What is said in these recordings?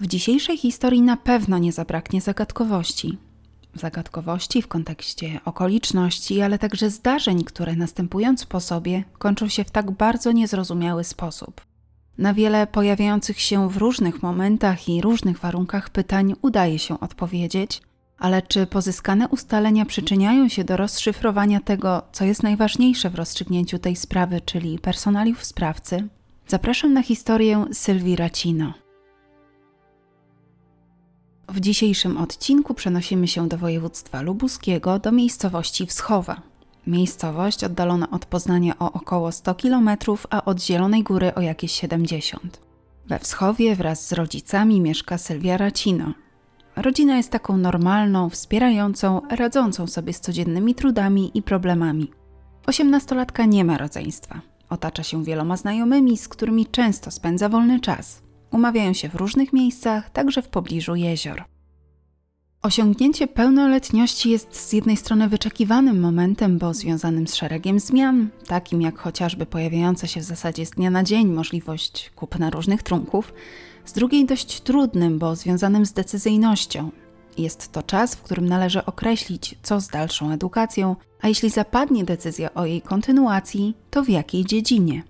W dzisiejszej historii na pewno nie zabraknie zagadkowości. Zagadkowości w kontekście okoliczności, ale także zdarzeń, które następując po sobie kończą się w tak bardzo niezrozumiały sposób. Na wiele pojawiających się w różnych momentach i różnych warunkach pytań udaje się odpowiedzieć, ale czy pozyskane ustalenia przyczyniają się do rozszyfrowania tego, co jest najważniejsze w rozstrzygnięciu tej sprawy, czyli personaliów sprawcy? Zapraszam na historię Sylwii Racino. W dzisiejszym odcinku przenosimy się do województwa lubuskiego, do miejscowości Wschowa. Miejscowość oddalona od Poznania o około 100 km, a od Zielonej Góry o jakieś 70. We Wschowie wraz z rodzicami mieszka Sylwia Racino. Rodzina jest taką normalną, wspierającą, radzącą sobie z codziennymi trudami i problemami. Osiemnastolatka nie ma rodzeństwa. Otacza się wieloma znajomymi, z którymi często spędza wolny czas. Umawiają się w różnych miejscach, także w pobliżu jezior. Osiągnięcie pełnoletności jest z jednej strony wyczekiwanym momentem, bo związanym z szeregiem zmian, takim jak chociażby pojawiająca się w zasadzie z dnia na dzień możliwość kupna różnych trunków, z drugiej dość trudnym, bo związanym z decyzyjnością. Jest to czas, w którym należy określić, co z dalszą edukacją, a jeśli zapadnie decyzja o jej kontynuacji, to w jakiej dziedzinie.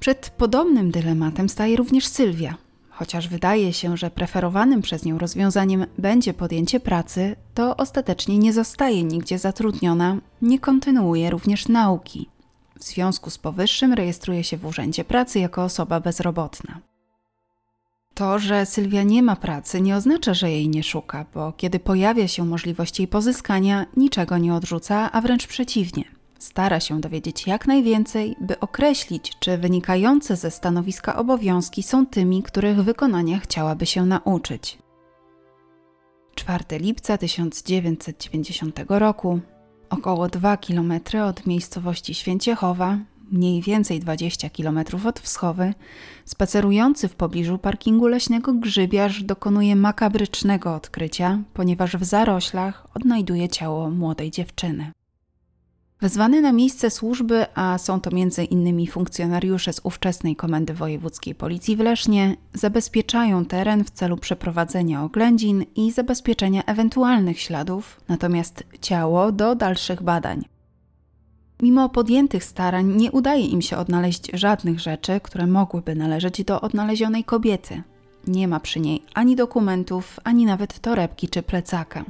Przed podobnym dylematem staje również Sylwia, Chociaż wydaje się, że preferowanym przez nią rozwiązaniem będzie podjęcie pracy, to ostatecznie nie zostaje nigdzie zatrudniona, nie kontynuuje również nauki. W związku z powyższym rejestruje się w Urzędzie Pracy jako osoba bezrobotna. To, że Sylwia nie ma pracy, nie oznacza, że jej nie szuka, bo kiedy pojawia się możliwość jej pozyskania, niczego nie odrzuca, a wręcz przeciwnie – stara się dowiedzieć jak najwięcej, by określić, czy wynikające ze stanowiska obowiązki są tymi, których wykonania chciałaby się nauczyć. 4 lipca 1990 roku, około 2 km od miejscowości Święciechowa, mniej więcej 20 km od Wschowy, spacerujący w pobliżu parkingu leśnego grzybiarz dokonuje makabrycznego odkrycia, ponieważ w zaroślach odnajduje ciało młodej dziewczyny. Wezwany na miejsce służby, a są to m.in. funkcjonariusze z ówczesnej Komendy Wojewódzkiej Policji w Lesznie, zabezpieczają teren w celu przeprowadzenia oględzin i zabezpieczenia ewentualnych śladów, natomiast ciało do dalszych badań. Mimo podjętych starań nie udaje im się odnaleźć żadnych rzeczy, które mogłyby należeć do odnalezionej kobiety. Nie ma przy niej ani dokumentów, ani nawet torebki czy plecaka.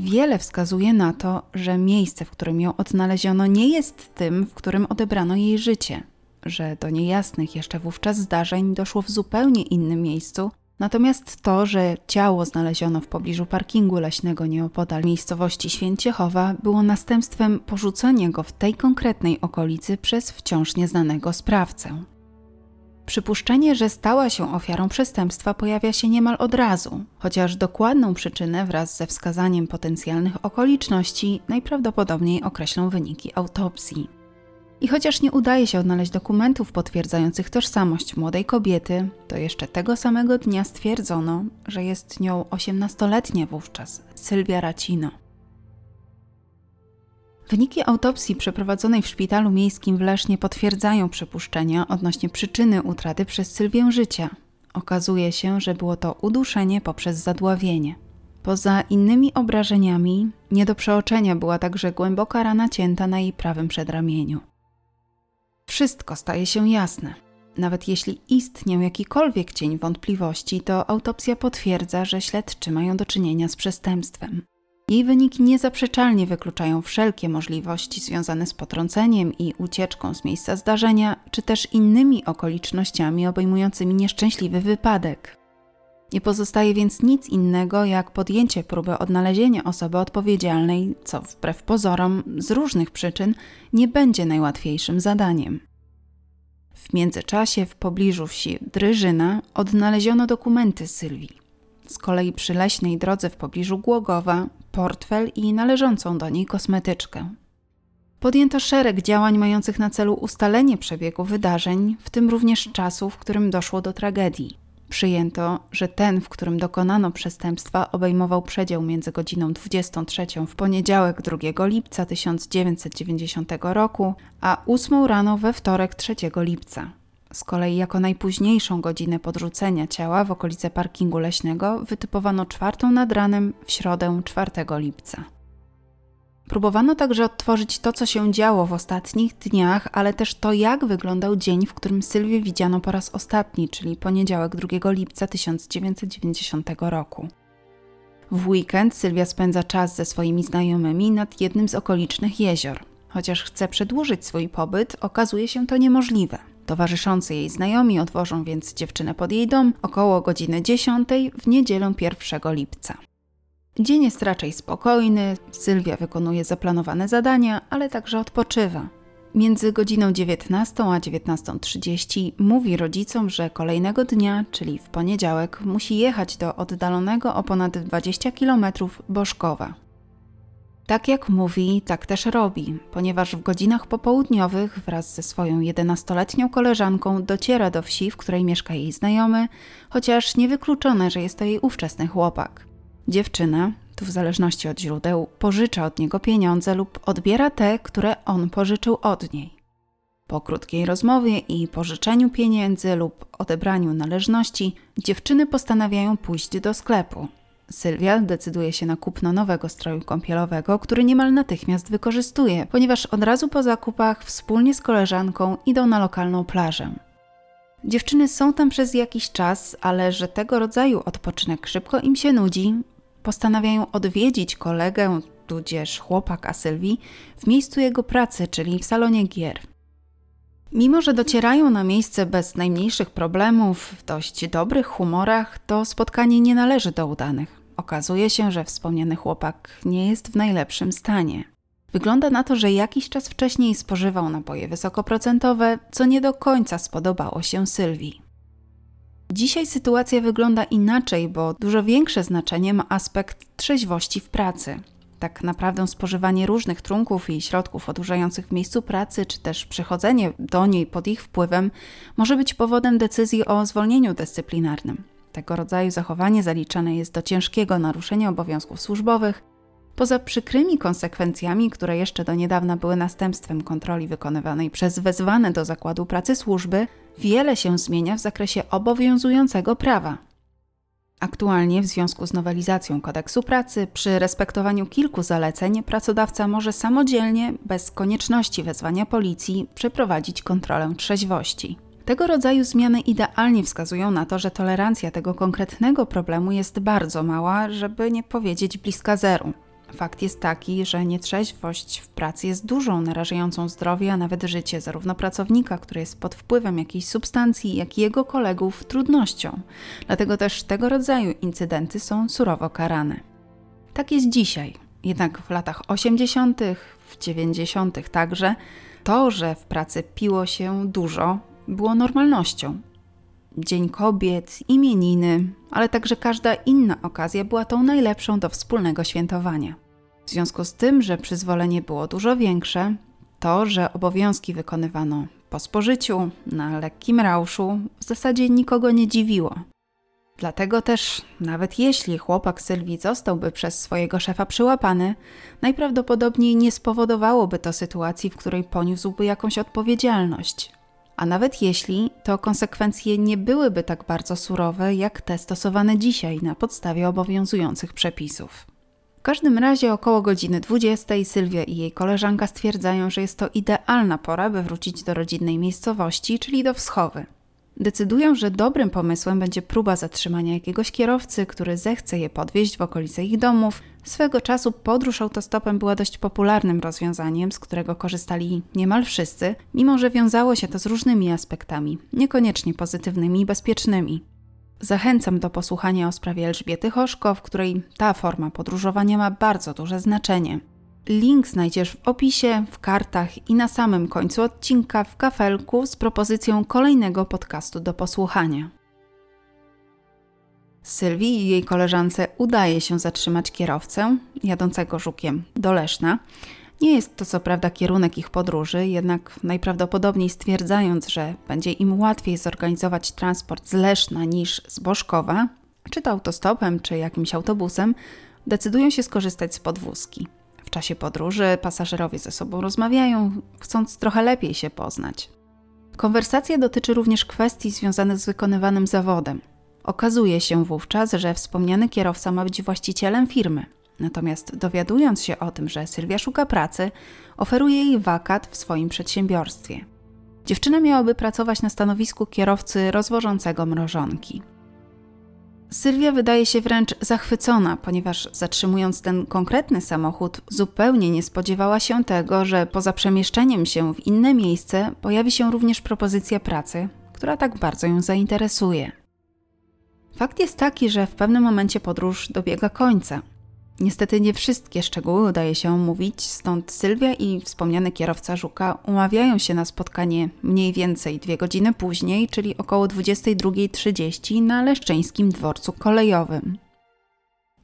Wiele wskazuje na to, że miejsce, w którym ją odnaleziono, nie jest tym, w którym odebrano jej życie, że do niejasnych jeszcze wówczas zdarzeń doszło w zupełnie innym miejscu, natomiast to, że ciało znaleziono w pobliżu parkingu leśnego nieopodal miejscowości Święciechowa, było następstwem porzucenia go w tej konkretnej okolicy przez wciąż nieznanego sprawcę. Przypuszczenie, że stała się ofiarą przestępstwa pojawia się niemal od razu, chociaż dokładną przyczynę wraz ze wskazaniem potencjalnych okoliczności najprawdopodobniej określą wyniki autopsji. I chociaż nie udaje się odnaleźć dokumentów potwierdzających tożsamość młodej kobiety, to jeszcze tego samego dnia stwierdzono, że jest nią 18-letnia wówczas Sylwia Racino. Wyniki autopsji przeprowadzonej w szpitalu miejskim w Lesznie potwierdzają przypuszczenia odnośnie przyczyny utraty przez Sylwię życia. Okazuje się, że było to uduszenie poprzez zadławienie. Poza innymi obrażeniami, nie do przeoczenia była także głęboka rana cięta na jej prawym przedramieniu. Wszystko staje się jasne. Nawet jeśli istniał jakikolwiek cień wątpliwości, to autopsja potwierdza, że śledczy mają do czynienia z przestępstwem. Jej wyniki niezaprzeczalnie wykluczają wszelkie możliwości związane z potrąceniem i ucieczką z miejsca zdarzenia, czy też innymi okolicznościami obejmującymi nieszczęśliwy wypadek. Nie pozostaje więc nic innego, jak podjęcie próby odnalezienia osoby odpowiedzialnej, co wbrew pozorom, z różnych przyczyn, nie będzie najłatwiejszym zadaniem. W międzyczasie w pobliżu wsi Dryżyna odnaleziono dokumenty Sylwii. Z kolei przy leśnej drodze w pobliżu Głogowa portfel i należącą do niej kosmetyczkę. Podjęto szereg działań mających na celu ustalenie przebiegu wydarzeń, w tym również czasu, w którym doszło do tragedii. Przyjęto, że ten, w którym dokonano przestępstwa, obejmował przedział między godziną 23 w poniedziałek 2 lipca 1990 roku, a 8 rano we wtorek 3 lipca. Z kolei jako najpóźniejszą godzinę podrzucenia ciała w okolice parkingu leśnego wytypowano czwartą nad ranem w środę 4 lipca. Próbowano także odtworzyć to, co się działo w ostatnich dniach, ale też to, jak wyglądał dzień, w którym Sylwię widziano po raz ostatni, czyli poniedziałek 2 lipca 1990 roku. W weekend Sylwia spędza czas ze swoimi znajomymi nad jednym z okolicznych jezior. Chociaż chce przedłużyć swój pobyt, okazuje się to niemożliwe. Towarzyszący jej znajomi odwożą więc dziewczynę pod jej dom około godziny 10 w niedzielę 1 lipca. Dzień jest raczej spokojny, Sylwia wykonuje zaplanowane zadania, ale także odpoczywa. Między godziną 19 a 19.30 mówi rodzicom, że kolejnego dnia, czyli w poniedziałek, musi jechać do oddalonego o ponad 20 km Bożkowa. Tak jak mówi, tak też robi, ponieważ w godzinach popołudniowych wraz ze swoją 11-letnią koleżanką dociera do wsi, w której mieszka jej znajomy, chociaż niewykluczone, że jest to jej ówczesny chłopak. Dziewczyna, tu w zależności od źródeł, pożycza od niego pieniądze lub odbiera te, które on pożyczył od niej. Po krótkiej rozmowie i pożyczeniu pieniędzy lub odebraniu należności, dziewczyny postanawiają pójść do sklepu. Sylwia decyduje się na kupno nowego stroju kąpielowego, który niemal natychmiast wykorzystuje, ponieważ od razu po zakupach wspólnie z koleżanką idą na lokalną plażę. Dziewczyny są tam przez jakiś czas, ale że tego rodzaju odpoczynek szybko im się nudzi, postanawiają odwiedzić kolegę, tudzież chłopaka Sylwii, w miejscu jego pracy, czyli w salonie gier. Mimo, że docierają na miejsce bez najmniejszych problemów, w dość dobrych humorach, to spotkanie nie należy do udanych. Okazuje się, że wspomniany chłopak nie jest w najlepszym stanie. Wygląda na to, że jakiś czas wcześniej spożywał napoje wysokoprocentowe, co nie do końca spodobało się Sylwii. Dzisiaj sytuacja wygląda inaczej, bo dużo większe znaczenie ma aspekt trzeźwości w pracy. Tak naprawdę spożywanie różnych trunków i środków odurzających w miejscu pracy, czy też przychodzenie do niej pod ich wpływem, może być powodem decyzji o zwolnieniu dyscyplinarnym. Tego rodzaju zachowanie zaliczane jest do ciężkiego naruszenia obowiązków służbowych, Poza przykrymi konsekwencjami, które jeszcze do niedawna były następstwem kontroli wykonywanej przez wezwane do zakładu pracy służby, wiele się zmienia w zakresie obowiązującego prawa. Aktualnie, w związku z nowelizacją kodeksu pracy, przy respektowaniu kilku zaleceń, pracodawca może samodzielnie, bez konieczności wezwania policji, przeprowadzić kontrolę trzeźwości. Tego rodzaju zmiany idealnie wskazują na to, że tolerancja tego konkretnego problemu jest bardzo mała, żeby nie powiedzieć bliska zeru. Fakt jest taki, że nietrzeźwość w pracy jest dużą, narażającą zdrowie, a nawet życie zarówno pracownika, który jest pod wpływem jakiejś substancji, jak i jego kolegów trudnością. Dlatego też tego rodzaju incydenty są surowo karane. Tak jest dzisiaj. Jednak w latach 80., w 90. także, to, że w pracy piło się dużo, było normalnością. Dzień Kobiet, imieniny, ale także każda inna okazja była tą najlepszą do wspólnego świętowania. W związku z tym, że przyzwolenie było dużo większe, to, że obowiązki wykonywano po spożyciu, na lekkim rauszu, w zasadzie nikogo nie dziwiło. Dlatego też, nawet jeśli chłopak Sylwii zostałby przez swojego szefa przyłapany, najprawdopodobniej nie spowodowałoby to sytuacji, w której poniósłby jakąś odpowiedzialność. A nawet jeśli, to konsekwencje nie byłyby tak bardzo surowe, jak te stosowane dzisiaj na podstawie obowiązujących przepisów. W każdym razie około godziny 20 Sylwia i jej koleżanka stwierdzają, że jest to idealna pora, by wrócić do rodzinnej miejscowości, czyli do Wschowy. Decydują, że dobrym pomysłem będzie próba zatrzymania jakiegoś kierowcy, który zechce je podwieźć w okolice ich domów. Swego czasu podróż autostopem była dość popularnym rozwiązaniem, z którego korzystali niemal wszyscy, mimo że wiązało się to z różnymi aspektami, niekoniecznie pozytywnymi i bezpiecznymi. Zachęcam do posłuchania o sprawie Elżbiety Hoszko, w której ta forma podróżowania ma bardzo duże znaczenie. Link znajdziesz w opisie, w kartach i na samym końcu odcinka w kafelku z propozycją kolejnego podcastu do posłuchania. Sylwii i jej koleżance udaje się zatrzymać kierowcę jadącego żukiem do Leszna. Nie jest to co prawda kierunek ich podróży, jednak najprawdopodobniej stwierdzając, że będzie im łatwiej zorganizować transport z Leszna niż z Bożkowa, czy to autostopem, czy jakimś autobusem, decydują się skorzystać z podwózki. W czasie podróży pasażerowie ze sobą rozmawiają, chcąc trochę lepiej się poznać. Konwersacja dotyczy również kwestii związanych z wykonywanym zawodem. Okazuje się wówczas, że wspomniany kierowca ma być właścicielem firmy. Natomiast dowiadując się o tym, że Sylwia szuka pracy, oferuje jej wakat w swoim przedsiębiorstwie. Dziewczyna miałaby pracować na stanowisku kierowcy rozwożącego mrożonki. Sylwia wydaje się wręcz zachwycona, ponieważ zatrzymując ten konkretny samochód, zupełnie nie spodziewała się tego, że poza przemieszczeniem się w inne miejsce pojawi się również propozycja pracy, która tak bardzo ją zainteresuje. Fakt jest taki, że w pewnym momencie podróż dobiega końca. Niestety nie wszystkie szczegóły udaje się omówić, stąd Sylwia i wspomniany kierowca Żuka umawiają się na spotkanie mniej więcej dwie godziny później, czyli około 22.30 na Leszczyńskim Dworcu Kolejowym.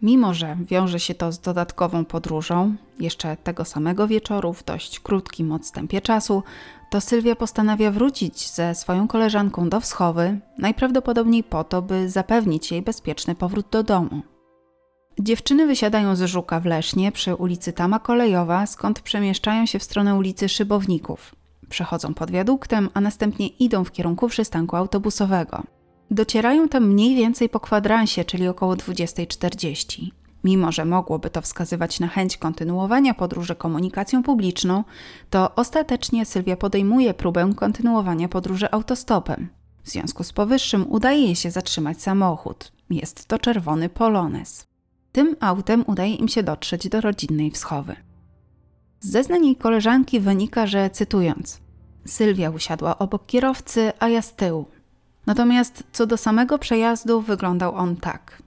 Mimo, że wiąże się to z dodatkową podróżą, jeszcze tego samego wieczoru, w dość krótkim odstępie czasu, to Sylwia postanawia wrócić ze swoją koleżanką do Wschowy, najprawdopodobniej po to, by zapewnić jej bezpieczny powrót do domu. Dziewczyny wysiadają z Żuka w Lesznie przy ulicy Tama Kolejowa, skąd przemieszczają się w stronę ulicy Szybowników. Przechodzą pod wiaduktem, a następnie idą w kierunku przystanku autobusowego. Docierają tam mniej więcej po kwadransie, czyli około 20.40. Mimo, że mogłoby to wskazywać na chęć kontynuowania podróży komunikacją publiczną, to ostatecznie Sylwia podejmuje próbę kontynuowania podróży autostopem. W związku z powyższym udaje jej się zatrzymać samochód. Jest to czerwony Polones. Tym autem udaje im się dotrzeć do rodzinnej wschowy. Z zeznań jej koleżanki wynika, że cytując: Sylwia usiadła obok kierowcy, a ja z tyłu. Natomiast co do samego przejazdu, wyglądał on tak.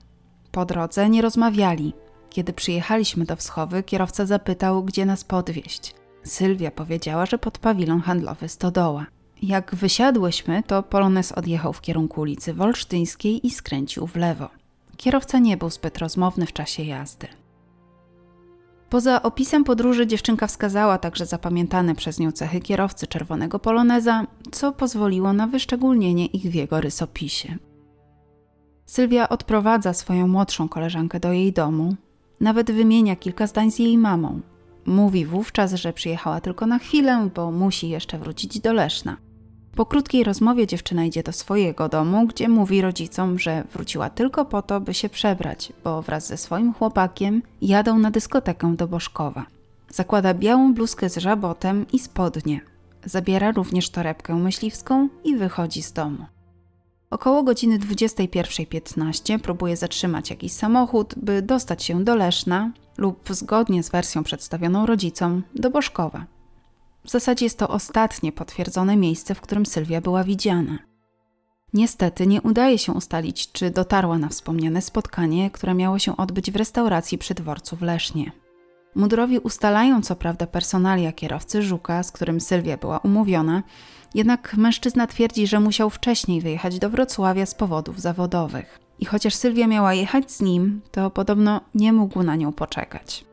Po drodze nie rozmawiali. Kiedy przyjechaliśmy do wschowy, kierowca zapytał, gdzie nas podwieźć. Sylwia powiedziała, że pod pawilon handlowy Stodoła. Jak wysiadłyśmy, to Polones odjechał w kierunku ulicy Wolsztyńskiej i skręcił w lewo. Kierowca nie był zbyt rozmowny w czasie jazdy. Poza opisem podróży dziewczynka wskazała także zapamiętane przez nią cechy kierowcy czerwonego poloneza, co pozwoliło na wyszczególnienie ich w jego rysopisie. Sylwia odprowadza swoją młodszą koleżankę do jej domu, nawet wymienia kilka zdań z jej mamą. Mówi wówczas, że przyjechała tylko na chwilę, bo musi jeszcze wrócić do Leszna. Po krótkiej rozmowie dziewczyna idzie do swojego domu, gdzie mówi rodzicom, że wróciła tylko po to, by się przebrać, bo wraz ze swoim chłopakiem jadą na dyskotekę do Bożkowa. Zakłada białą bluzkę z żabotem i spodnie. Zabiera również torebkę myśliwską i wychodzi z domu. Około godziny 21.15 próbuje zatrzymać jakiś samochód, by dostać się do Leszna lub zgodnie z wersją przedstawioną rodzicom do Bożkowa. W zasadzie jest to ostatnie potwierdzone miejsce, w którym Sylwia była widziana. Niestety nie udaje się ustalić, czy dotarła na wspomniane spotkanie, które miało się odbyć w restauracji przy dworcu w Lesznie. Mudrowi ustalają co prawda personalia kierowcy Żuka, z którym Sylwia była umówiona, jednak mężczyzna twierdzi, że musiał wcześniej wyjechać do Wrocławia z powodów zawodowych. I chociaż Sylwia miała jechać z nim, to podobno nie mógł na nią poczekać.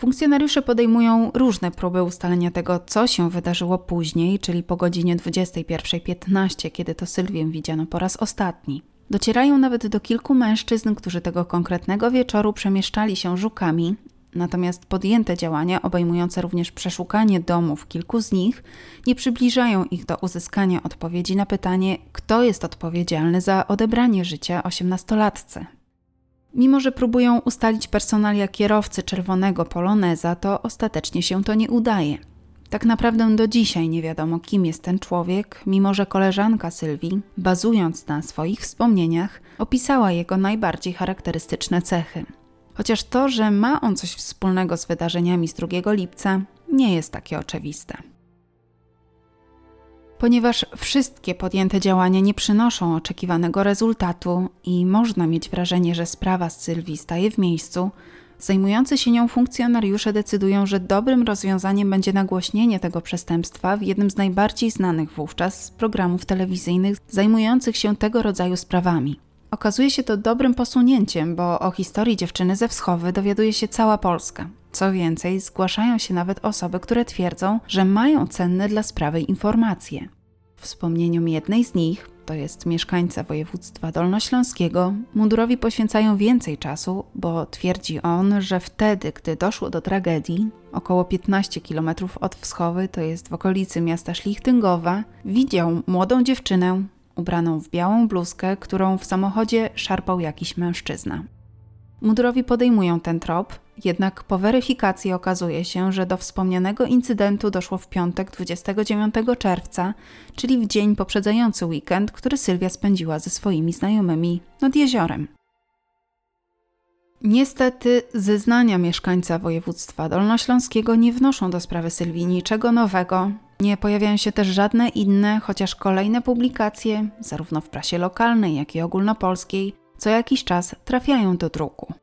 Funkcjonariusze podejmują różne próby ustalenia tego, co się wydarzyło później, czyli po godzinie 21.15, kiedy to Sylwię widziano po raz ostatni. Docierają nawet do kilku mężczyzn, którzy tego konkretnego wieczoru przemieszczali się żukami, natomiast podjęte działania, obejmujące również przeszukanie domów kilku z nich, nie przybliżają ich do uzyskania odpowiedzi na pytanie, kto jest odpowiedzialny za odebranie życia osiemnastolatce. Mimo, że próbują ustalić personalia kierowcy czerwonego poloneza, to ostatecznie się to nie udaje. Tak naprawdę do dzisiaj nie wiadomo, kim jest ten człowiek, mimo że koleżanka Sylwii, bazując na swoich wspomnieniach, opisała jego najbardziej charakterystyczne cechy. Chociaż to, że ma on coś wspólnego z wydarzeniami z 2 lipca, nie jest takie oczywiste. Ponieważ wszystkie podjęte działania nie przynoszą oczekiwanego rezultatu i można mieć wrażenie, że sprawa z Sylwii staje w miejscu, zajmujący się nią funkcjonariusze decydują, że dobrym rozwiązaniem będzie nagłośnienie tego przestępstwa w jednym z najbardziej znanych wówczas programów telewizyjnych zajmujących się tego rodzaju sprawami. Okazuje się to dobrym posunięciem, bo o historii dziewczyny ze Wschowy dowiaduje się cała Polska. Co więcej, zgłaszają się nawet osoby, które twierdzą, że mają cenne dla sprawy informacje. Wspomnieniom jednej z nich to jest mieszkańca województwa dolnośląskiego, mundurowi poświęcają więcej czasu, bo twierdzi on, że wtedy, gdy doszło do tragedii, około 15 km od Wschowy, to jest w okolicy miasta Szlichtyngowa, widział młodą dziewczynę ubraną w białą bluzkę, którą w samochodzie szarpał jakiś mężczyzna. Mundurowi podejmują ten trop, jednak po weryfikacji okazuje się, że do wspomnianego incydentu doszło w piątek 29 czerwca, czyli w dzień poprzedzający weekend, który Sylwia spędziła ze swoimi znajomymi nad jeziorem. Niestety zeznania mieszkańca województwa dolnośląskiego nie wnoszą do sprawy Sylwii niczego nowego. Nie pojawiają się też żadne inne, chociaż kolejne publikacje, zarówno w prasie lokalnej, jak i ogólnopolskiej, co jakiś czas trafiają do druku.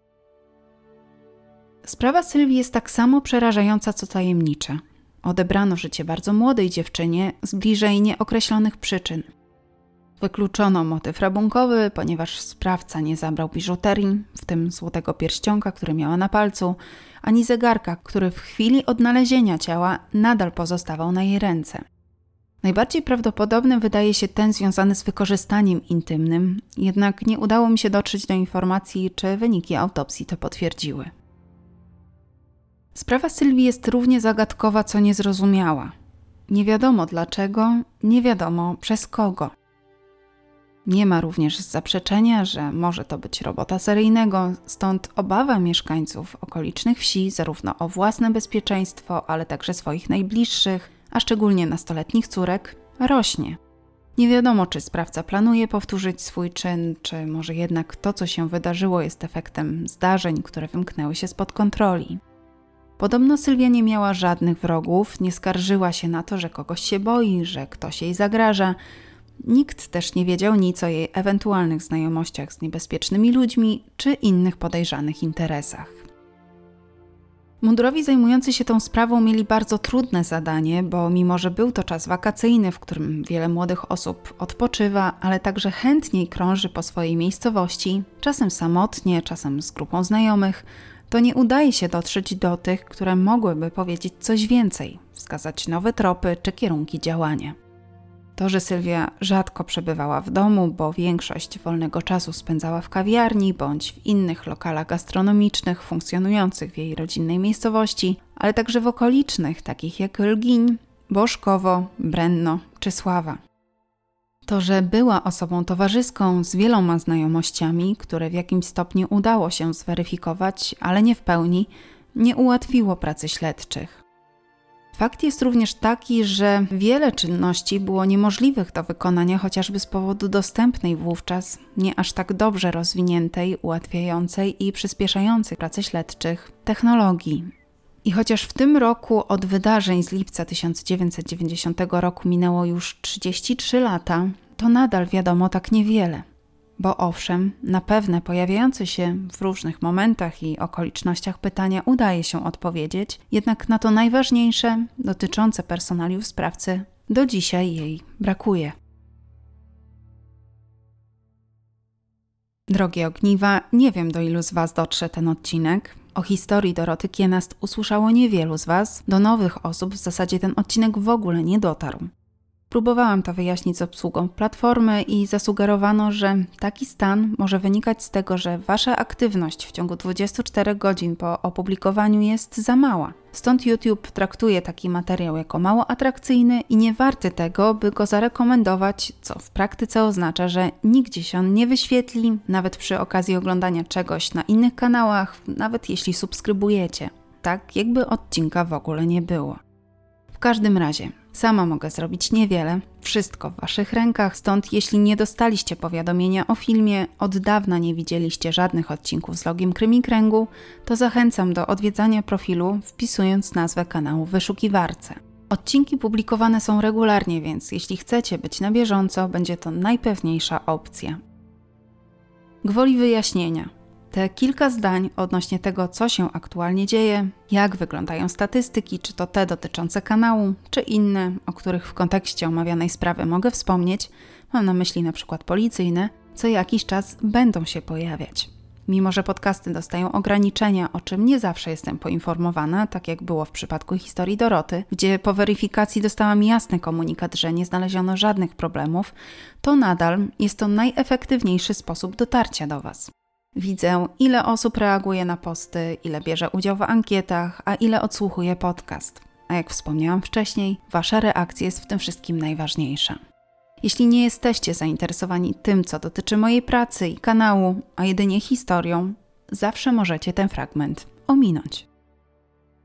Sprawa Sylwii jest tak samo przerażająca, co tajemnicza. Odebrano życie bardzo młodej dziewczynie z bliżej nieokreślonych przyczyn. Wykluczono motyw rabunkowy, ponieważ sprawca nie zabrał biżuterii, w tym złotego pierścionka, który miała na palcu, ani zegarka, który w chwili odnalezienia ciała nadal pozostawał na jej ręce. Najbardziej prawdopodobny wydaje się ten związany z wykorzystaniem intymnym, jednak nie udało mi się dotrzeć do informacji, czy wyniki autopsji to potwierdziły. Sprawa Sylwii jest równie zagadkowa, co niezrozumiała. Nie wiadomo dlaczego, nie wiadomo przez kogo. Nie ma również zaprzeczenia, że może to być robota seryjnego, stąd obawa mieszkańców okolicznych wsi zarówno o własne bezpieczeństwo, ale także swoich najbliższych, a szczególnie nastoletnich córek, rośnie. Nie wiadomo, czy sprawca planuje powtórzyć swój czyn, czy może jednak to, co się wydarzyło, jest efektem zdarzeń, które wymknęły się spod kontroli. Podobno Sylwia nie miała żadnych wrogów, nie skarżyła się na to, że kogoś się boi, że ktoś jej zagraża. Nikt też nie wiedział nic o jej ewentualnych znajomościach z niebezpiecznymi ludźmi czy innych podejrzanych interesach. Mundurowi zajmujący się tą sprawą mieli bardzo trudne zadanie, bo mimo że był to czas wakacyjny, w którym wiele młodych osób odpoczywa, ale także chętniej krąży po swojej miejscowości, czasem samotnie, czasem z grupą znajomych, to nie udaje się dotrzeć do tych, które mogłyby powiedzieć coś więcej, wskazać nowe tropy czy kierunki działania. To, że Sylwia rzadko przebywała w domu, bo większość wolnego czasu spędzała w kawiarni bądź w innych lokalach gastronomicznych funkcjonujących w jej rodzinnej miejscowości, ale także w okolicznych, takich jak Lgiń, Boszkowo, Brenno czy Sława. To, że była osobą towarzyską z wieloma znajomościami, które w jakimś stopniu udało się zweryfikować, ale nie w pełni, nie ułatwiło pracy śledczych. Fakt jest również taki, że wiele czynności było niemożliwych do wykonania chociażby z powodu dostępnej wówczas, nie aż tak dobrze rozwiniętej, ułatwiającej i przyspieszającej pracę śledczych technologii. I chociaż w tym roku od wydarzeń z lipca 1990 roku minęło już 33 lata, to nadal wiadomo tak niewiele. Bo owszem, na pewne pojawiające się w różnych momentach i okolicznościach pytania udaje się odpowiedzieć, jednak na to najważniejsze, dotyczące personaliów sprawcy, do dzisiaj jej brakuje. Drogie ogniwa, nie wiem do ilu z Was dotrze ten odcinek. O historii Doroty Kienast usłyszało niewielu z Was, do nowych osób w zasadzie ten odcinek w ogóle nie dotarł. Próbowałam to wyjaśnić z obsługą platformy i zasugerowano, że taki stan może wynikać z tego, że wasza aktywność w ciągu 24 godzin po opublikowaniu jest za mała. Stąd YouTube traktuje taki materiał jako mało atrakcyjny i nie warty tego, by go zarekomendować, co w praktyce oznacza, że nigdzie się on nie wyświetli, nawet przy okazji oglądania czegoś na innych kanałach, nawet jeśli subskrybujecie. Tak, jakby odcinka w ogóle nie było. W każdym razie, sama mogę zrobić niewiele, wszystko w Waszych rękach, stąd jeśli nie dostaliście powiadomienia o filmie, od dawna nie widzieliście żadnych odcinków z logiem Krymikręgu, to zachęcam do odwiedzania profilu wpisując nazwę kanału w wyszukiwarce. Odcinki publikowane są regularnie, więc jeśli chcecie być na bieżąco, będzie to najpewniejsza opcja. Gwoli wyjaśnienia, te kilka zdań odnośnie tego, co się aktualnie dzieje, jak wyglądają statystyki, czy to te dotyczące kanału, czy inne, o których w kontekście omawianej sprawy mogę wspomnieć, mam na myśli na przykład policyjne, co jakiś czas będą się pojawiać. Mimo, że podcasty dostają ograniczenia, o czym nie zawsze jestem poinformowana, tak jak było w przypadku historii Doroty, gdzie po weryfikacji dostałam jasny komunikat, że nie znaleziono żadnych problemów, to nadal jest to najefektywniejszy sposób dotarcia do Was. Widzę, ile osób reaguje na posty, ile bierze udział w ankietach, a ile odsłuchuje podcast. A jak wspomniałam wcześniej, Wasza reakcja jest w tym wszystkim najważniejsza. Jeśli nie jesteście zainteresowani tym, co dotyczy mojej pracy i kanału, a jedynie historią, zawsze możecie ten fragment ominąć.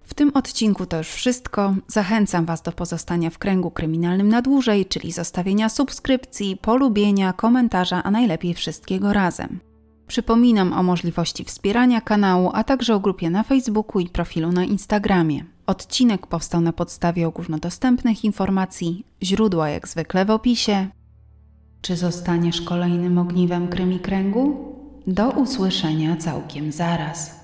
W tym odcinku to już wszystko. Zachęcam Was do pozostania w kręgu kryminalnym na dłużej, czyli zostawienia subskrypcji, polubienia, komentarza, a najlepiej wszystkiego razem. Przypominam o możliwości wspierania kanału, a także o grupie na Facebooku i profilu na Instagramie. Odcinek powstał na podstawie ogólnodostępnych informacji, źródła jak zwykle w opisie. Czy zostaniesz kolejnym ogniwem krymi kręgu? Do usłyszenia całkiem zaraz.